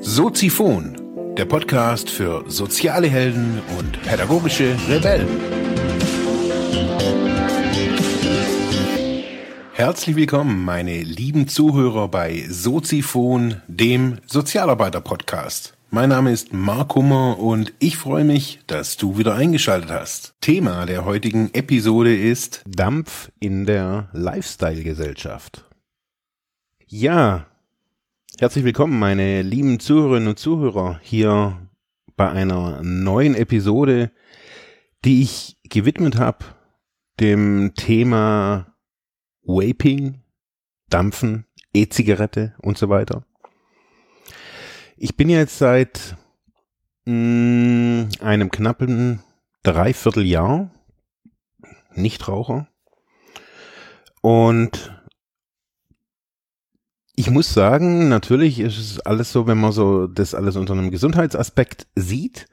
Soziphon, der Podcast für soziale Helden und pädagogische Rebellen. Herzlich willkommen, meine lieben Zuhörer bei Soziphon, dem Sozialarbeiter-Podcast. Mein Name ist Mark Hummer und ich freue mich, dass du wieder eingeschaltet hast. Thema der heutigen Episode ist Dampf in der Lifestyle-Gesellschaft. Ja, herzlich willkommen, meine lieben Zuhörerinnen und Zuhörer, hier bei einer neuen Episode, die ich gewidmet habe dem Thema Vaping, Dampfen, E-Zigarette und so weiter. Ich bin jetzt seit mh, mm, einem knappen Dreivierteljahr Nichtraucher und ich muss sagen, natürlich ist es alles so, wenn man so das alles unter einem Gesundheitsaspekt sieht,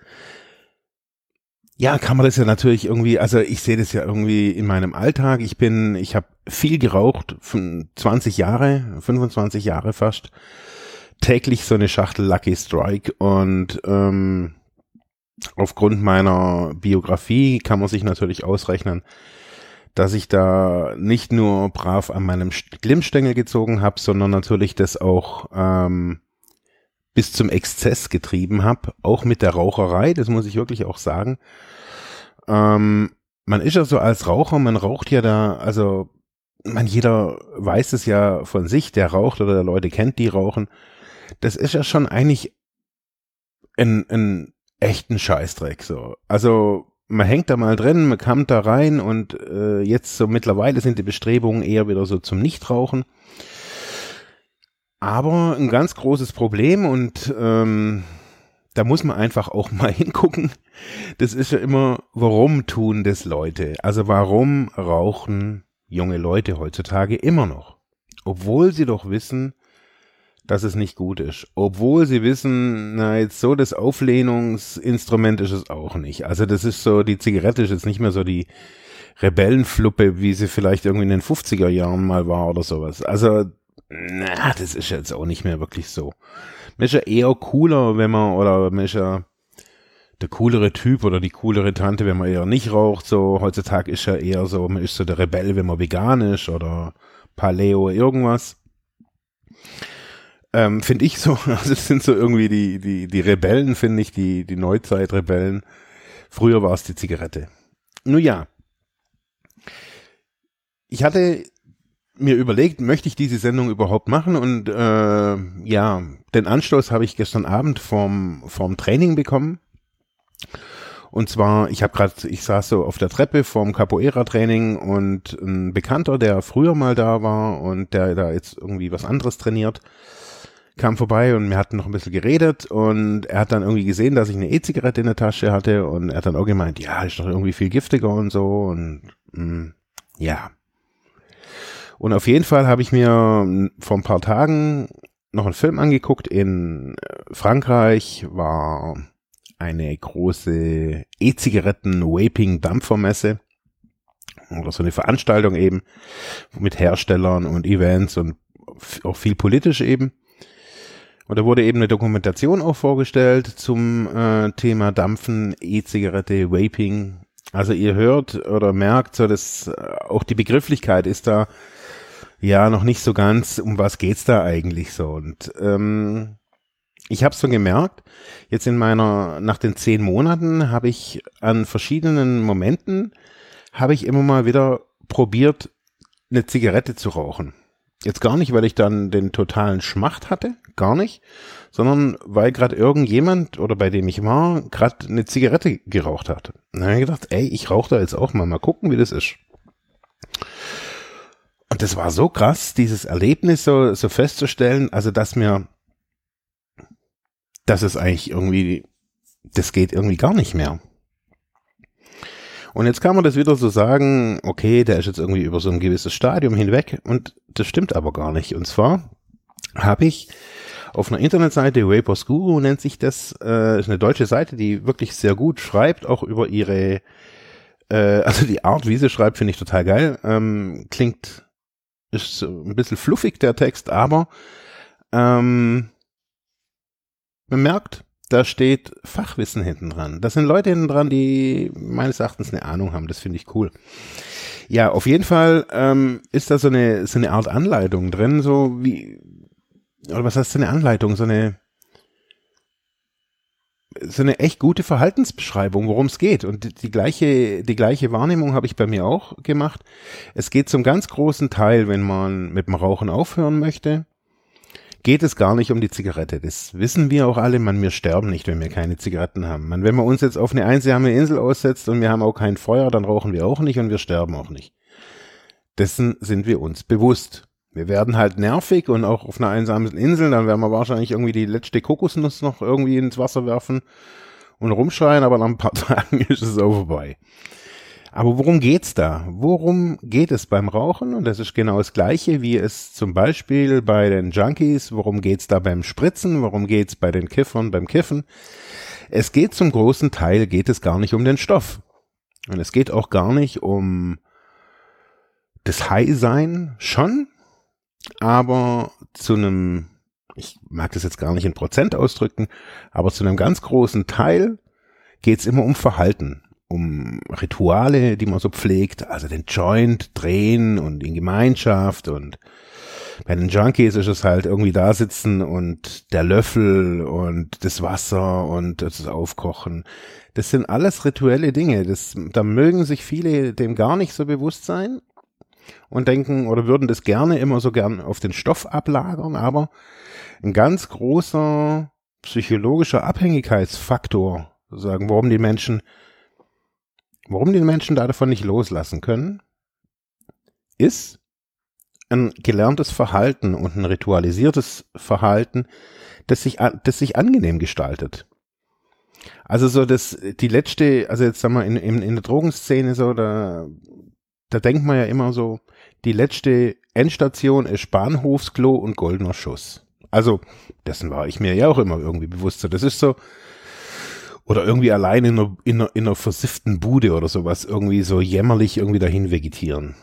ja, kann man das ja natürlich irgendwie, also ich sehe das ja irgendwie in meinem Alltag. Ich bin, ich habe viel geraucht, 20 Jahre, 25 Jahre fast, täglich so eine Schachtel Lucky Strike und ähm, aufgrund meiner Biografie kann man sich natürlich ausrechnen, dass ich da nicht nur brav an meinem Glimmstängel gezogen habe, sondern natürlich das auch ähm, bis zum Exzess getrieben habe, auch mit der Raucherei, das muss ich wirklich auch sagen. Ähm, man ist ja so als Raucher, man raucht ja da, also man jeder weiß es ja von sich, der raucht oder der Leute kennt, die rauchen. Das ist ja schon eigentlich ein, ein echten Scheißdreck so. Also man hängt da mal drin, man kommt da rein und äh, jetzt so mittlerweile sind die Bestrebungen eher wieder so zum Nichtrauchen. Aber ein ganz großes Problem und ähm, da muss man einfach auch mal hingucken. Das ist ja immer, warum tun das Leute? Also warum rauchen junge Leute heutzutage immer noch? Obwohl sie doch wissen, dass es nicht gut ist. Obwohl sie wissen, na jetzt so das Auflehnungsinstrument ist es auch nicht. Also das ist so, die Zigarette ist jetzt nicht mehr so die Rebellenfluppe, wie sie vielleicht irgendwie in den 50er Jahren mal war oder sowas. Also na, das ist jetzt auch nicht mehr wirklich so. Man ist ja eher cooler, wenn man, oder man ist ja der coolere Typ oder die coolere Tante, wenn man eher nicht raucht. So, heutzutage ist ja eher so, man ist so der Rebell, wenn man vegan ist oder Paleo irgendwas. Ähm, finde ich so, also es sind so irgendwie die, die, die Rebellen, finde ich, die, die Neuzeit-Rebellen. Früher war es die Zigarette. Nun ja. Ich hatte mir überlegt, möchte ich diese Sendung überhaupt machen und äh, ja, den Anstoß habe ich gestern Abend vom vom Training bekommen. Und zwar, ich habe gerade, ich saß so auf der Treppe vorm Capoeira-Training und ein Bekannter, der früher mal da war und der da jetzt irgendwie was anderes trainiert, kam vorbei und wir hatten noch ein bisschen geredet und er hat dann irgendwie gesehen, dass ich eine E-Zigarette in der Tasche hatte und er hat dann auch gemeint, ja, ist doch irgendwie viel giftiger und so und mh, mm, ja, und auf jeden Fall habe ich mir vor ein paar Tagen noch einen Film angeguckt. In äh, Frankreich war eine große E-Zigaretten-Vaping-Dampfermesse oder so eine Veranstaltung eben mit Herstellern und Events und auch viel politisch eben. Und da wurde eben eine Dokumentation auch vorgestellt zum äh, Thema Dampfen, E-Zigarette, Vaping. Also ihr hört oder merkt so, dass äh, auch die Begrifflichkeit ist da ja noch nicht so ganz, um was geht's da eigentlich so. Und ähm, ich habe so gemerkt, jetzt in meiner, nach den zehn Monaten habe ich an verschiedenen Momenten, habe ich immer mal wieder probiert, eine Zigarette zu rauchen. Jetzt gar nicht, weil ich dann den totalen Schmacht hatte, gar nicht, sondern weil gerade irgendjemand oder bei dem ich war, gerade eine Zigarette geraucht hat. dann habe ich gedacht, ey, ich rauche da jetzt auch mal, mal gucken, wie das ist. Und das war so krass, dieses Erlebnis so, so festzustellen, also dass mir, dass es eigentlich irgendwie, das geht irgendwie gar nicht mehr. Und jetzt kann man das wieder so sagen, okay, der ist jetzt irgendwie über so ein gewisses Stadium hinweg und das stimmt aber gar nicht. Und zwar habe ich auf einer Internetseite, Vapors Guru nennt sich das, äh, ist eine deutsche Seite, die wirklich sehr gut schreibt, auch über ihre Äh, also die Art, wie sie schreibt, finde ich total geil. Ähm, klingt, ist ein bisschen fluffig, der Text, aber ähm, man merkt, da steht Fachwissen hinten dran. Das sind Leute hinten dran, die meines Erachtens eine Ahnung haben. Das finde ich cool. Ja, auf jeden Fall ähm, ist da so eine, so eine Art Anleitung drin, so wie, oder was heißt so eine Anleitung, so eine, so eine echt gute Verhaltensbeschreibung, worum es geht. Und die, die, gleiche, die gleiche Wahrnehmung habe ich bei mir auch gemacht. Es geht zum ganz großen Teil, wenn man mit dem Rauchen aufhören möchte, geht es gar nicht um die Zigarette. Das wissen wir auch alle, man, wir sterben nicht, wenn wir keine Zigaretten haben. Man, wenn man uns jetzt auf eine einsame Insel aussetzt und wir haben auch kein Feuer, dann rauchen wir auch nicht und wir sterben auch nicht. Dessen sind wir uns bewusst. Wir werden halt nervig und auch auf einer einsamen Insel, dann werden wir wahrscheinlich irgendwie die letzte Kokosnuss noch irgendwie ins Wasser werfen und rumschreien, aber nach ein paar Tagen ist es auch vorbei. Aber worum geht's da? Worum geht es beim Rauchen? Und das ist genau das Gleiche, wie es zum Beispiel bei den Junkies, worum geht's da beim Spritzen? Worum geht's bei den Kiffern beim Kiffen? Es geht zum großen Teil, geht es gar nicht um den Stoff. Und es geht auch gar nicht um das High-Sein, schon, aber zu einem, ich mag das jetzt gar nicht in Prozent ausdrücken, aber zu einem ganz großen Teil geht's immer um Verhalten um Rituale, die man so pflegt, also den Joint drehen und in Gemeinschaft und bei den Junkies ist es halt irgendwie da sitzen und der Löffel und das Wasser und das Aufkochen. Das sind alles rituelle Dinge. Das, da mögen sich viele dem gar nicht so bewusst sein und denken oder würden das gerne immer so gern auf den Stoff ablagern, aber ein ganz großer psychologischer Abhängigkeitsfaktor, sagen, warum die Menschen Warum die Menschen da davon nicht loslassen können, ist ein gelerntes Verhalten und ein ritualisiertes Verhalten, das sich, das sich angenehm gestaltet. Also so das, die letzte, also jetzt sagen wir in, in, in der Drogenszene so, da, da denkt man ja immer so, die letzte Endstation ist Bahnhofsklo und goldener Schuss. Also, dessen war ich mir ja auch immer irgendwie bewusst. Das ist so, oder irgendwie allein in einer, in, einer, in einer versifften Bude oder sowas irgendwie so jämmerlich irgendwie dahin vegetieren.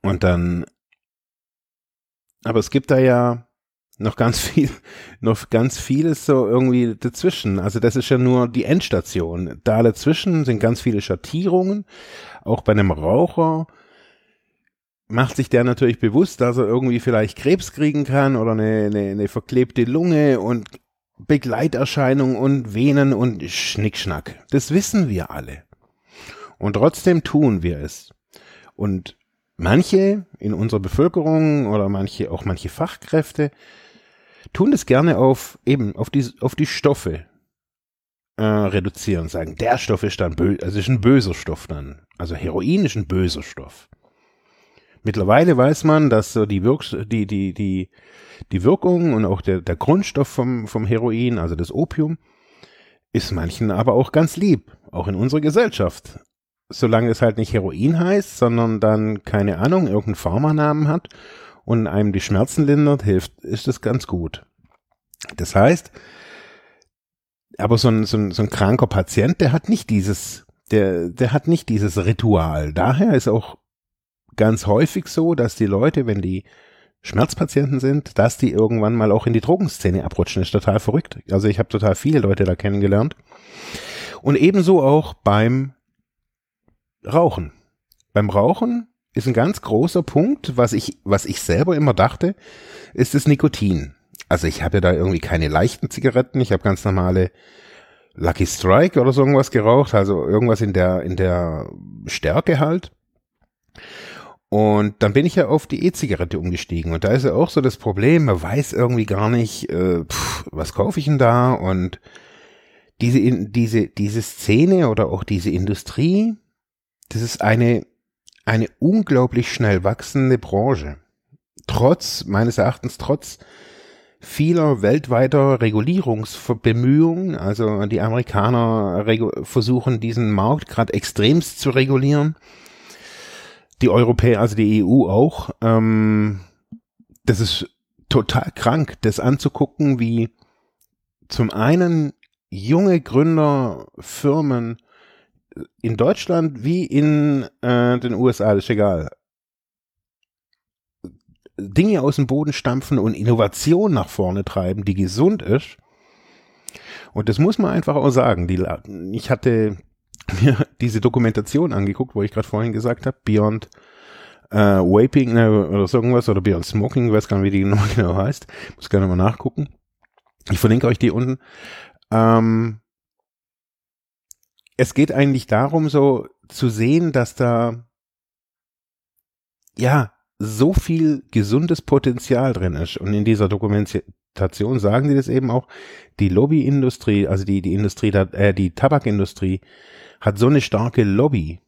Und dann, aber es gibt da ja noch ganz viel, noch ganz vieles so irgendwie dazwischen. Also das ist ja nur die Endstation. Da dazwischen sind ganz viele Schattierungen. Auch bei einem Raucher macht sich der natürlich bewusst, dass er irgendwie vielleicht Krebs kriegen kann oder eine, eine, eine verklebte Lunge und Begleiterscheinungen und Venen und Schnickschnack. Das wissen wir alle. Und trotzdem tun wir es. Und manche in unserer Bevölkerung oder manche, auch manche Fachkräfte tun das gerne auf eben, auf die, auf die Stoffe äh, reduzieren, sagen, der Stoff ist dann böse, also ist ein böser Stoff dann. Also Heroin ist ein böser Stoff. Mittlerweile weiß man, dass so die, Wirk die, die, die, die Wirkung und auch der, der Grundstoff vom, vom Heroin, also das Opium, ist manchen aber auch ganz lieb, auch in unserer Gesellschaft. Solange es halt nicht Heroin heißt, sondern dann, keine Ahnung, irgendeinen Pharmanamen hat und einem die Schmerzen lindert, hilft, ist das ganz gut. Das heißt, aber so ein, so ein, so ein kranker Patient, der hat nicht dieses, der, der hat nicht dieses Ritual. Daher ist auch ganz häufig so, dass die Leute, wenn die Schmerzpatienten sind, dass die irgendwann mal auch in die Drogenszene abrutschen. Das ist total verrückt. Also ich habe total viele Leute da kennengelernt. Und ebenso auch beim Rauchen. Beim Rauchen ist ein ganz großer Punkt, was ich, was ich selber immer dachte, ist das Nikotin. Also ich habe ja da irgendwie keine leichten Zigaretten, ich habe ganz normale Lucky Strike oder so irgendwas geraucht, also irgendwas in der, in der Stärke halt. Und dann bin ich ja auf die E-Zigarette umgestiegen. Und da ist ja auch so das Problem, man weiß irgendwie gar nicht, äh, pff, was kaufe ich denn da? Und diese, diese, diese Szene oder auch diese Industrie, das ist eine, eine unglaublich schnell wachsende Branche. Trotz, meines Erachtens, trotz vieler weltweiter Regulierungsbemühungen, also die Amerikaner versuchen diesen Markt gerade extremst zu regulieren die Europäer, also die EU auch. Ähm, das ist total krank, das anzugucken, wie zum einen junge Gründerfirmen in Deutschland wie in äh, den USA, ist egal, Dinge aus dem Boden stampfen und Innovation nach vorne treiben, die gesund ist. Und das muss man einfach auch sagen. Die, ich hatte mir diese Dokumentation angeguckt, wo ich gerade vorhin gesagt habe, Beyond äh, Vaping äh, oder so irgendwas oder Beyond Smoking, weiß gar nicht, wie die nochmal genau heißt. Muss gerne mal nachgucken. Ich verlinke euch die unten. Ähm, es geht eigentlich darum, so zu sehen, dass da ja so viel gesundes Potenzial drin ist. Und in dieser Dokumentation sagen sie das eben auch, die Lobbyindustrie, also die, die Industrie, äh, die Tabakindustrie hat so eine starke Lobby.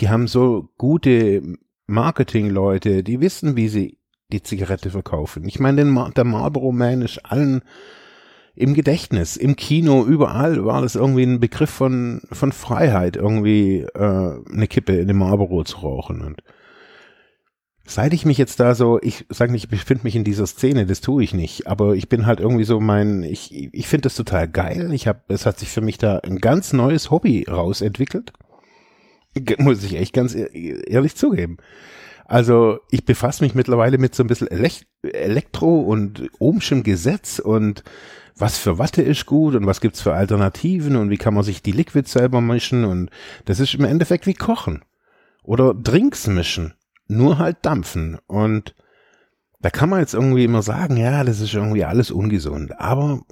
Die haben so gute Marketingleute, die wissen, wie sie die Zigarette verkaufen. Ich meine, den, der Marlboro Man ist allen im Gedächtnis, im Kino, überall war das irgendwie ein Begriff von, von Freiheit, irgendwie äh, eine Kippe in dem Marlboro zu rauchen. Und Seit ich mich jetzt da so, ich sage nicht, ich befinde mich in dieser Szene, das tue ich nicht, aber ich bin halt irgendwie so mein, ich, ich finde das total geil. Ich habe, es hat sich für mich da ein ganz neues Hobby rausentwickelt. Muss ich echt ganz ehrlich zugeben. Also ich befasse mich mittlerweile mit so ein bisschen Elekt Elektro und ohmschem Gesetz und was für Watte ist gut und was gibt's für Alternativen und wie kann man sich die Liquids selber mischen und das ist im Endeffekt wie Kochen oder Drinks mischen nur halt dampfen. Und da kann man jetzt irgendwie immer sagen, ja, das ist irgendwie alles ungesund. Aber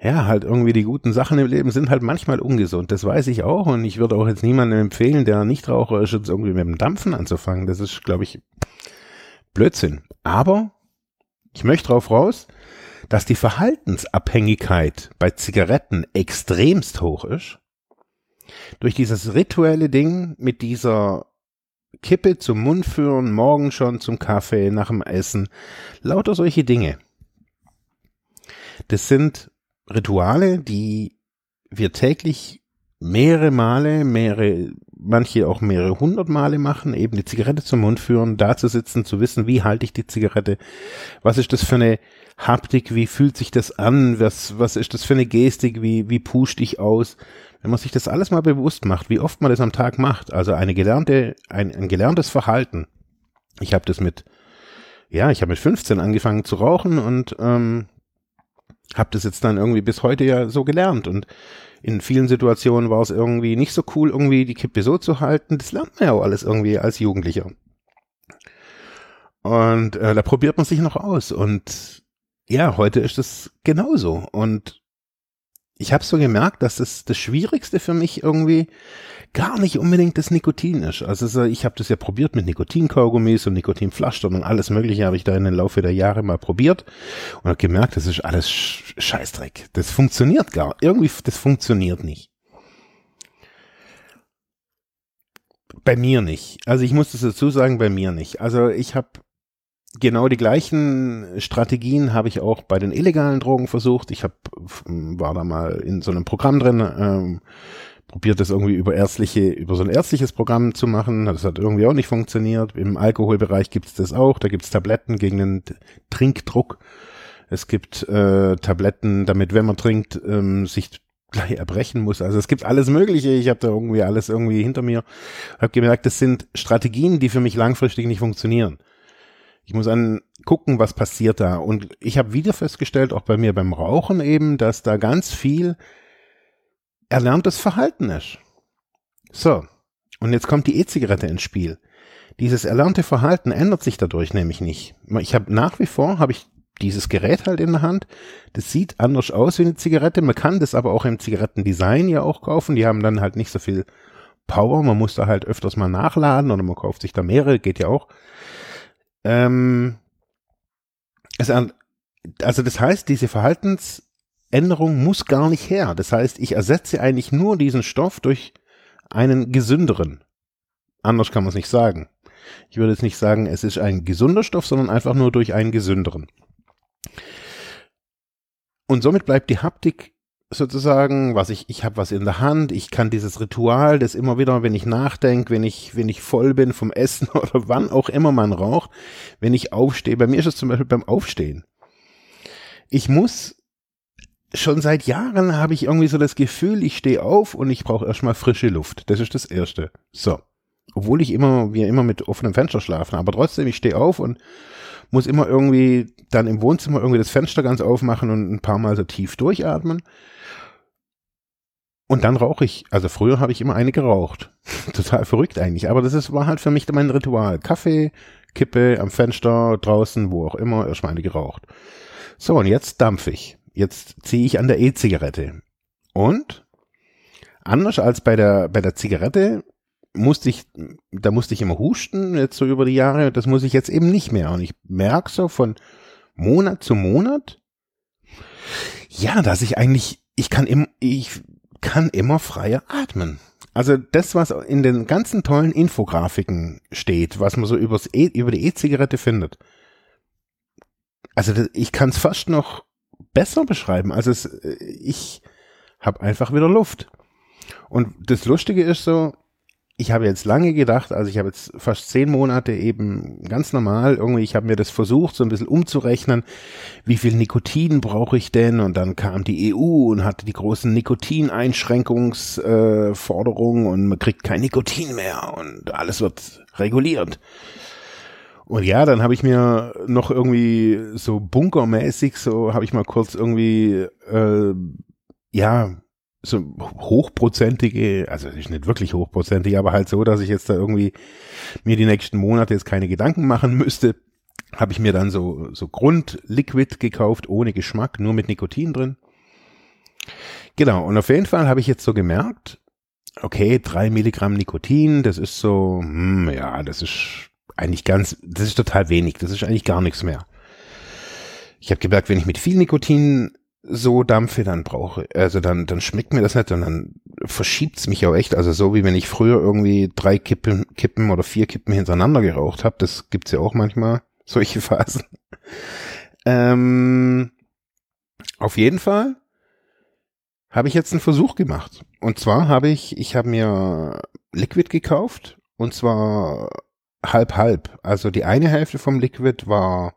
ja, halt irgendwie die guten Sachen im Leben sind halt manchmal ungesund. Das weiß ich auch. Und ich würde auch jetzt niemandem empfehlen, der nicht Raucher ist, jetzt irgendwie mit dem Dampfen anzufangen. Das ist, glaube ich, Blödsinn. Aber ich möchte drauf raus, dass die Verhaltensabhängigkeit bei Zigaretten extremst hoch ist. Durch dieses rituelle Ding mit dieser Kippe zum Mund führen, morgen schon zum Kaffee, nach dem Essen. Lauter solche Dinge. Das sind Rituale, die wir täglich mehrere Male, mehrere, manche auch mehrere hundert Male machen, eben die Zigarette zum Mund führen, da zu sitzen, zu wissen, wie halte ich die Zigarette, was ist das für eine Haptik, wie fühlt sich das an, was, was ist das für eine Gestik, wie, wie pusht ich aus, wenn man sich das alles mal bewusst macht, wie oft man das am Tag macht, also eine gelernte, ein, ein gelerntes Verhalten. Ich habe das mit, ja, ich habe mit 15 angefangen zu rauchen und ähm, habe das jetzt dann irgendwie bis heute ja so gelernt und in vielen Situationen war es irgendwie nicht so cool, irgendwie die Kippe so zu halten. Das lernt man ja auch alles irgendwie als Jugendlicher. Und äh, da probiert man sich noch aus. Und ja, heute ist es genauso. Und ich habe so gemerkt, dass das, das Schwierigste für mich irgendwie gar nicht unbedingt das Nikotin ist. Also ich habe das ja probiert mit Nikotinkaugummis und Nikotinflaschen und alles mögliche habe ich da in den Laufe der Jahre mal probiert und habe gemerkt, das ist alles Scheißdreck. Das funktioniert gar. Irgendwie, das funktioniert nicht. Bei mir nicht. Also ich muss das dazu sagen, bei mir nicht. Also ich habe genau die gleichen Strategien habe ich auch bei den illegalen Drogen versucht. Ich hab, war da mal in so einem Programm drin, ähm, probiert das irgendwie über ärztliche, über so ein ärztliches Programm zu machen. Das hat irgendwie auch nicht funktioniert. Im Alkoholbereich gibt es das auch. Da gibt es Tabletten gegen den Trinkdruck. Es gibt äh, Tabletten, damit, wenn man trinkt, ähm, sich gleich erbrechen muss. Also es gibt alles Mögliche. Ich habe da irgendwie alles irgendwie hinter mir. Habe gemerkt, das sind Strategien, die für mich langfristig nicht funktionieren. Ich muss an gucken, was passiert da. Und ich habe wieder festgestellt, auch bei mir beim Rauchen eben, dass da ganz viel erlerntes Verhalten ist. So, und jetzt kommt die E-Zigarette ins Spiel. Dieses erlernte Verhalten ändert sich dadurch nämlich nicht. Ich habe nach wie vor habe ich dieses Gerät halt in der Hand. Das sieht anders aus wie eine Zigarette. Man kann das aber auch im Zigarettendesign ja auch kaufen. Die haben dann halt nicht so viel Power. Man muss da halt öfters mal nachladen oder man kauft sich da mehrere, geht ja auch. Ähm, also, also das heißt, diese Verhaltensänderung muss gar nicht her. Das heißt, ich ersetze eigentlich nur diesen Stoff durch einen gesünderen. Anders kann man es nicht sagen. Ich würde jetzt nicht sagen, es ist ein gesunder Stoff, sondern einfach nur durch einen gesünderen. Und somit bleibt die Haptik sozusagen, was ich, ich habe was in der Hand, ich kann dieses Ritual, das immer wieder, wenn ich nachdenke, wenn ich, wenn ich voll bin vom Essen oder wann auch immer man raucht, wenn ich aufstehe, bei mir ist es zum Beispiel beim Aufstehen. Ich muss schon seit Jahren habe ich irgendwie so das Gefühl, ich stehe auf und ich brauche erstmal frische Luft. Das ist das Erste. So. Obwohl ich immer, wir immer mit offenem Fenster schlafen, aber trotzdem, ich stehe auf und muss immer irgendwie dann im Wohnzimmer irgendwie das Fenster ganz aufmachen und ein paar Mal so tief durchatmen. Und dann rauche ich. Also früher habe ich immer eine geraucht. Total verrückt eigentlich. Aber das ist, war halt für mich mein Ritual. Kaffee, Kippe am Fenster, draußen, wo auch immer, erstmal eine geraucht. So, und jetzt dampf ich. Jetzt ziehe ich an der E-Zigarette. Und anders als bei der, bei der Zigarette musste ich, da musste ich immer husten, jetzt so über die Jahre, das muss ich jetzt eben nicht mehr. Und ich merke so von Monat zu Monat, ja, dass ich eigentlich, ich kann im, ich kann immer freier atmen. Also das, was in den ganzen tollen Infografiken steht, was man so übers e, über die E-Zigarette findet. Also das, ich kann es fast noch besser beschreiben. Also es, ich habe einfach wieder Luft. Und das Lustige ist so, ich habe jetzt lange gedacht, also ich habe jetzt fast zehn Monate eben ganz normal, irgendwie, ich habe mir das versucht, so ein bisschen umzurechnen, wie viel Nikotin brauche ich denn? Und dann kam die EU und hatte die großen Nikotineinschränkungsforderungen äh, und man kriegt kein Nikotin mehr und alles wird reguliert. Und ja, dann habe ich mir noch irgendwie so bunkermäßig, so habe ich mal kurz irgendwie, äh, ja, so hochprozentige, also nicht wirklich hochprozentig, aber halt so, dass ich jetzt da irgendwie mir die nächsten Monate jetzt keine Gedanken machen müsste, habe ich mir dann so, so Grundliquid gekauft, ohne Geschmack, nur mit Nikotin drin. Genau, und auf jeden Fall habe ich jetzt so gemerkt, okay, drei Milligramm Nikotin, das ist so, hm, ja, das ist eigentlich ganz, das ist total wenig, das ist eigentlich gar nichts mehr. Ich habe gemerkt, wenn ich mit viel Nikotin so Dampfe dann brauche, also dann, dann schmeckt mir das nicht und dann verschiebt's mich auch echt. Also so wie wenn ich früher irgendwie drei Kippen, Kippen oder vier Kippen hintereinander geraucht habe, das gibt's ja auch manchmal, solche Phasen. Ähm, auf jeden Fall habe ich jetzt einen Versuch gemacht. Und zwar habe ich, ich habe mir Liquid gekauft und zwar halb halb. Also die eine Hälfte vom Liquid war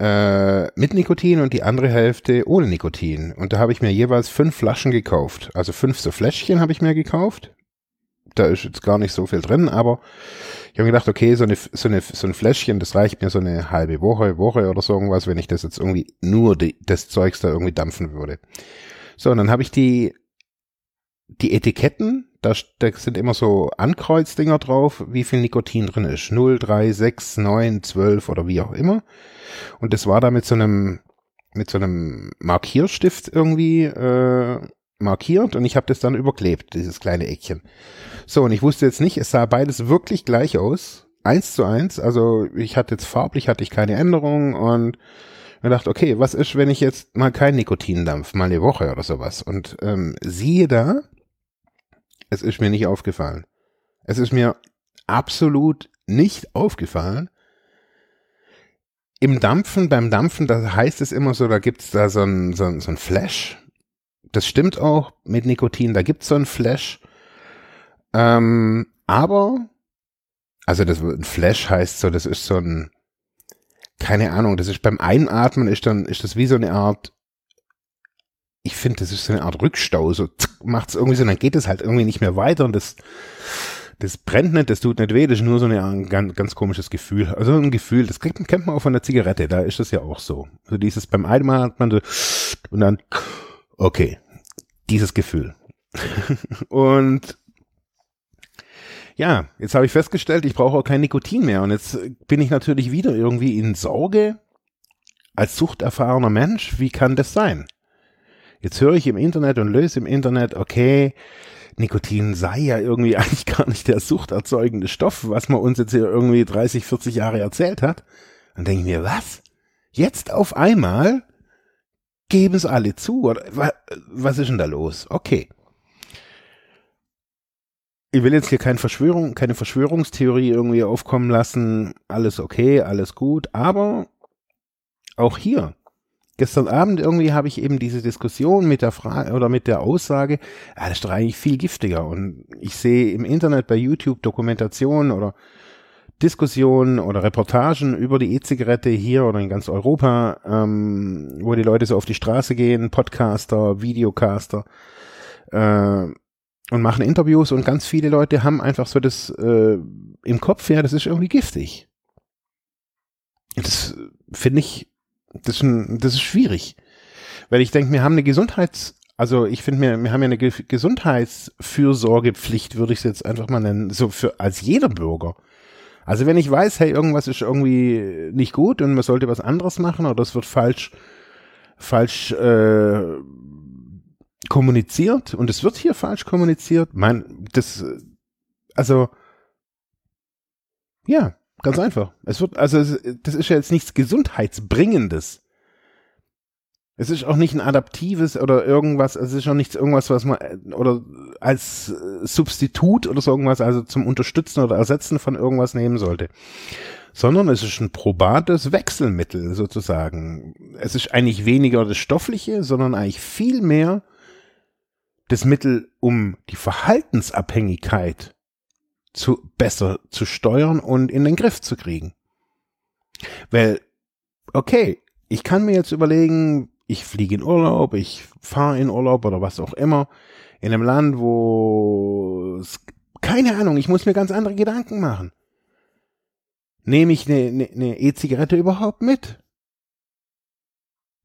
äh, mit Nikotin und die andere Hälfte ohne Nikotin. Und da habe ich mir jeweils fünf Flaschen gekauft. Also fünf so Fläschchen habe ich mir gekauft. Da ist jetzt gar nicht so viel drin, aber ich habe gedacht, okay, so, eine, so, eine, so ein Fläschchen, das reicht mir so eine halbe Woche, Woche oder so irgendwas, wenn ich das jetzt irgendwie nur die, das Zeugs da irgendwie dampfen würde. So, und dann habe ich die, die Etiketten da, sind immer so Ankreuzdinger drauf, wie viel Nikotin drin ist. 0, 3, 6, 9, 12 oder wie auch immer. Und das war da mit so einem, mit so einem Markierstift irgendwie äh, markiert und ich habe das dann überklebt, dieses kleine Eckchen. So, und ich wusste jetzt nicht, es sah beides wirklich gleich aus. Eins zu eins. Also ich hatte jetzt farblich hatte ich keine Änderung und mir dachte, okay, was ist, wenn ich jetzt mal kein Nikotindampf, mal eine Woche oder sowas? Und ähm, siehe da, es ist mir nicht aufgefallen. Es ist mir absolut nicht aufgefallen. Im Dampfen, beim Dampfen, da heißt es immer so, da gibt's da so ein, so ein, so ein Flash. Das stimmt auch mit Nikotin, da gibt's so ein Flash. Ähm, aber, also das ein Flash heißt so, das ist so ein, keine Ahnung, das ist beim Einatmen ist dann, ist das wie so eine Art ich finde, das ist so eine Art Rückstau, so macht es irgendwie so, dann geht es halt irgendwie nicht mehr weiter und das, das brennt nicht, das tut nicht weh, das ist nur so ein ganz, ganz komisches Gefühl. Also ein Gefühl, das kennt, kennt man auch von der Zigarette, da ist das ja auch so. So dieses beim Einmal hat man so und dann, okay, dieses Gefühl. und ja, jetzt habe ich festgestellt, ich brauche auch kein Nikotin mehr und jetzt bin ich natürlich wieder irgendwie in Sorge als suchterfahrener Mensch, wie kann das sein? Jetzt höre ich im Internet und löse im Internet, okay, Nikotin sei ja irgendwie eigentlich gar nicht der suchterzeugende Stoff, was man uns jetzt hier irgendwie 30, 40 Jahre erzählt hat. Dann denke ich mir, was? Jetzt auf einmal geben es alle zu? Oder was ist denn da los? Okay. Ich will jetzt hier keine Verschwörung, keine Verschwörungstheorie irgendwie aufkommen lassen. Alles okay, alles gut. Aber auch hier gestern Abend irgendwie habe ich eben diese Diskussion mit der Frage oder mit der Aussage, ja, das ist doch eigentlich viel giftiger. Und ich sehe im Internet bei YouTube Dokumentationen oder Diskussionen oder Reportagen über die E-Zigarette hier oder in ganz Europa, ähm, wo die Leute so auf die Straße gehen, Podcaster, Videocaster äh, und machen Interviews und ganz viele Leute haben einfach so das äh, im Kopf, ja, das ist irgendwie giftig. Das finde ich, das ist, ein, das ist schwierig. Weil ich denke, wir haben eine Gesundheits- also ich finde, wir, wir haben ja eine Gesundheitsfürsorgepflicht, würde ich es jetzt einfach mal nennen, so für als jeder Bürger. Also wenn ich weiß, hey, irgendwas ist irgendwie nicht gut und man sollte was anderes machen oder es wird falsch, falsch äh, kommuniziert und es wird hier falsch kommuniziert, mein, das, also ja, ganz einfach. Es wird, also es, das ist ja jetzt nichts Gesundheitsbringendes. Es ist auch nicht ein adaptives oder irgendwas, es ist auch nichts irgendwas, was man oder als Substitut oder so irgendwas, also zum Unterstützen oder Ersetzen von irgendwas nehmen sollte. Sondern es ist ein probates Wechselmittel sozusagen. Es ist eigentlich weniger das Stoffliche, sondern eigentlich viel mehr das Mittel, um die Verhaltensabhängigkeit zu besser zu steuern und in den Griff zu kriegen. Weil, okay, ich kann mir jetzt überlegen, ich fliege in Urlaub, ich fahre in Urlaub oder was auch immer, in einem Land, wo es, keine Ahnung, ich muss mir ganz andere Gedanken machen. Nehme ich eine ne, ne E-Zigarette überhaupt mit?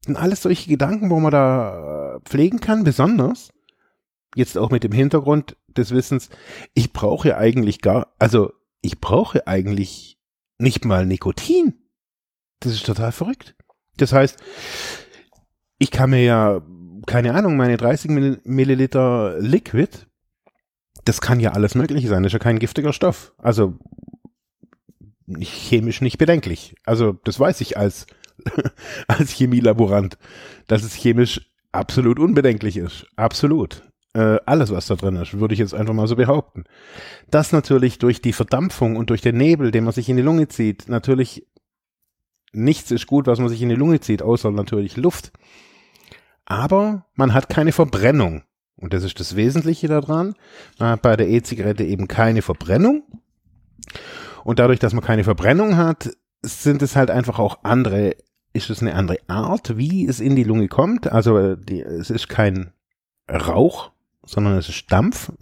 sind alles solche Gedanken, wo man da pflegen kann, besonders jetzt auch mit dem Hintergrund des Wissens, ich brauche eigentlich gar, also ich brauche eigentlich nicht mal Nikotin. Das ist total verrückt. Das heißt, ich kann mir ja, keine Ahnung, meine 30 Milliliter Liquid, das kann ja alles Mögliche sein. Das ist ja kein giftiger Stoff. Also chemisch nicht bedenklich. Also das weiß ich als, als Chemielaborant, dass es chemisch absolut unbedenklich ist. Absolut. Äh, alles, was da drin ist, würde ich jetzt einfach mal so behaupten. Das natürlich durch die Verdampfung und durch den Nebel, den man sich in die Lunge zieht, natürlich nichts ist gut, was man sich in die Lunge zieht, außer natürlich Luft aber man hat keine Verbrennung. Und das ist das Wesentliche daran. Man hat bei der E-Zigarette eben keine Verbrennung. Und dadurch, dass man keine Verbrennung hat, sind es halt einfach auch andere, ist es eine andere Art, wie es in die Lunge kommt. Also äh, die, es ist kein Rauch, sondern es ist Dampf.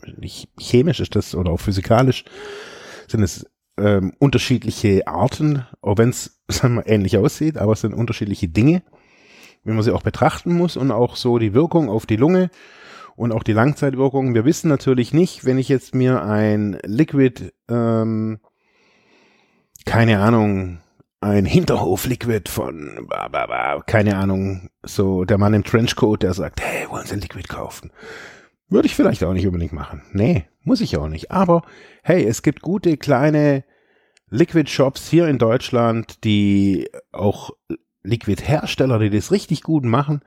Chemisch ist das oder auch physikalisch sind es ähm, unterschiedliche Arten, auch wenn es ähnlich aussieht, aber es sind unterschiedliche Dinge wie man sie auch betrachten muss und auch so die Wirkung auf die Lunge und auch die Langzeitwirkung. Wir wissen natürlich nicht, wenn ich jetzt mir ein Liquid, ähm, keine Ahnung, ein Hinterhof-Liquid von, keine Ahnung, so der Mann im Trenchcoat, der sagt, hey, wollen Sie ein Liquid kaufen? Würde ich vielleicht auch nicht unbedingt machen. Nee, muss ich auch nicht. Aber hey, es gibt gute kleine Liquid Shops hier in Deutschland, die auch Liquid-Hersteller, die das richtig gut machen.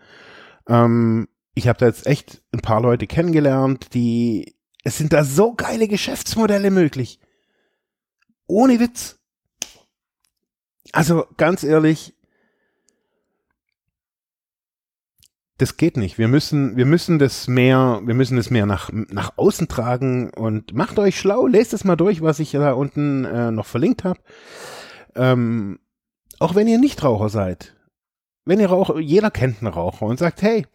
Ähm, ich habe da jetzt echt ein paar Leute kennengelernt, die, es sind da so geile Geschäftsmodelle möglich. Ohne Witz. Also ganz ehrlich, das geht nicht. Wir müssen, wir müssen das mehr, wir müssen das mehr nach, nach außen tragen und macht euch schlau, lest es mal durch, was ich da unten äh, noch verlinkt habe. Ähm, auch wenn ihr nicht Raucher seid. Wenn ihr Raucher, jeder kennt einen Raucher und sagt, hey,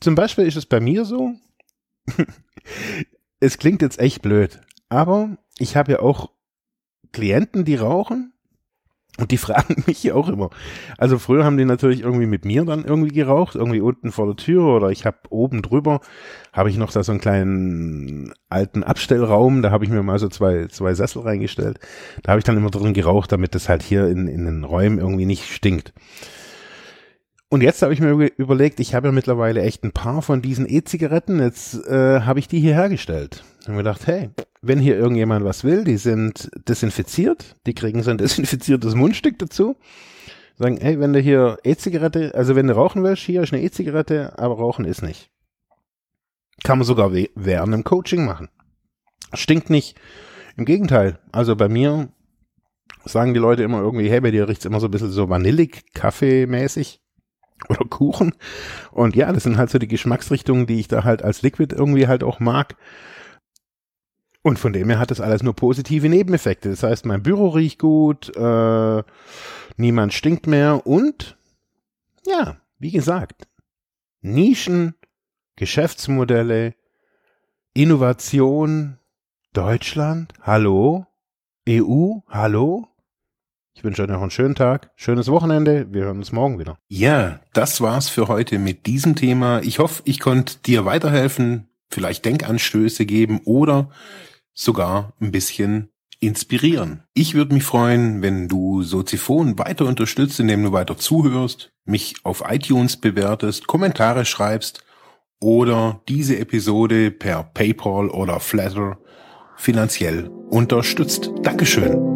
zum Beispiel ist es bei mir so, es klingt jetzt echt blöd, aber ich habe ja auch Klienten, die rauchen und die fragen mich auch immer. Also früher haben die natürlich irgendwie mit mir dann irgendwie geraucht, irgendwie unten vor der Tür oder ich habe oben drüber, habe ich noch da so einen kleinen alten Abstellraum, da habe ich mir mal so zwei, zwei Sessel reingestellt. Da habe ich dann immer drin geraucht, damit das halt hier in, in den Räumen irgendwie nicht stinkt. Und jetzt habe ich mir überlegt, ich habe ja mittlerweile echt ein paar von diesen E-Zigaretten, jetzt äh, habe ich die hier hergestellt. Und mir gedacht, hey, wenn hier irgendjemand was will, die sind desinfiziert, die kriegen so ein desinfiziertes Mundstück dazu. Sagen, hey, wenn du hier E-Zigarette, also wenn du rauchen willst, hier ist eine E-Zigarette, aber rauchen ist nicht. Kann man sogar während einem Coaching machen. Stinkt nicht. Im Gegenteil. Also bei mir sagen die Leute immer irgendwie, hey, bei dir riecht's immer so ein bisschen so vanillig, kaffeemäßig oder Kuchen. Und ja, das sind halt so die Geschmacksrichtungen, die ich da halt als Liquid irgendwie halt auch mag. Und von dem her hat das alles nur positive Nebeneffekte. Das heißt, mein Büro riecht gut, äh, niemand stinkt mehr und ja, wie gesagt, Nischen, Geschäftsmodelle, Innovation, Deutschland, hallo, EU, hallo. Ich wünsche euch noch einen schönen Tag, schönes Wochenende. Wir hören uns morgen wieder. Ja, das war's für heute mit diesem Thema. Ich hoffe, ich konnte dir weiterhelfen, vielleicht Denkanstöße geben oder sogar ein bisschen inspirieren. Ich würde mich freuen, wenn du Soziphon weiter unterstützt, indem du weiter zuhörst, mich auf iTunes bewertest, Kommentare schreibst oder diese Episode per PayPal oder Flatter finanziell unterstützt. Dankeschön.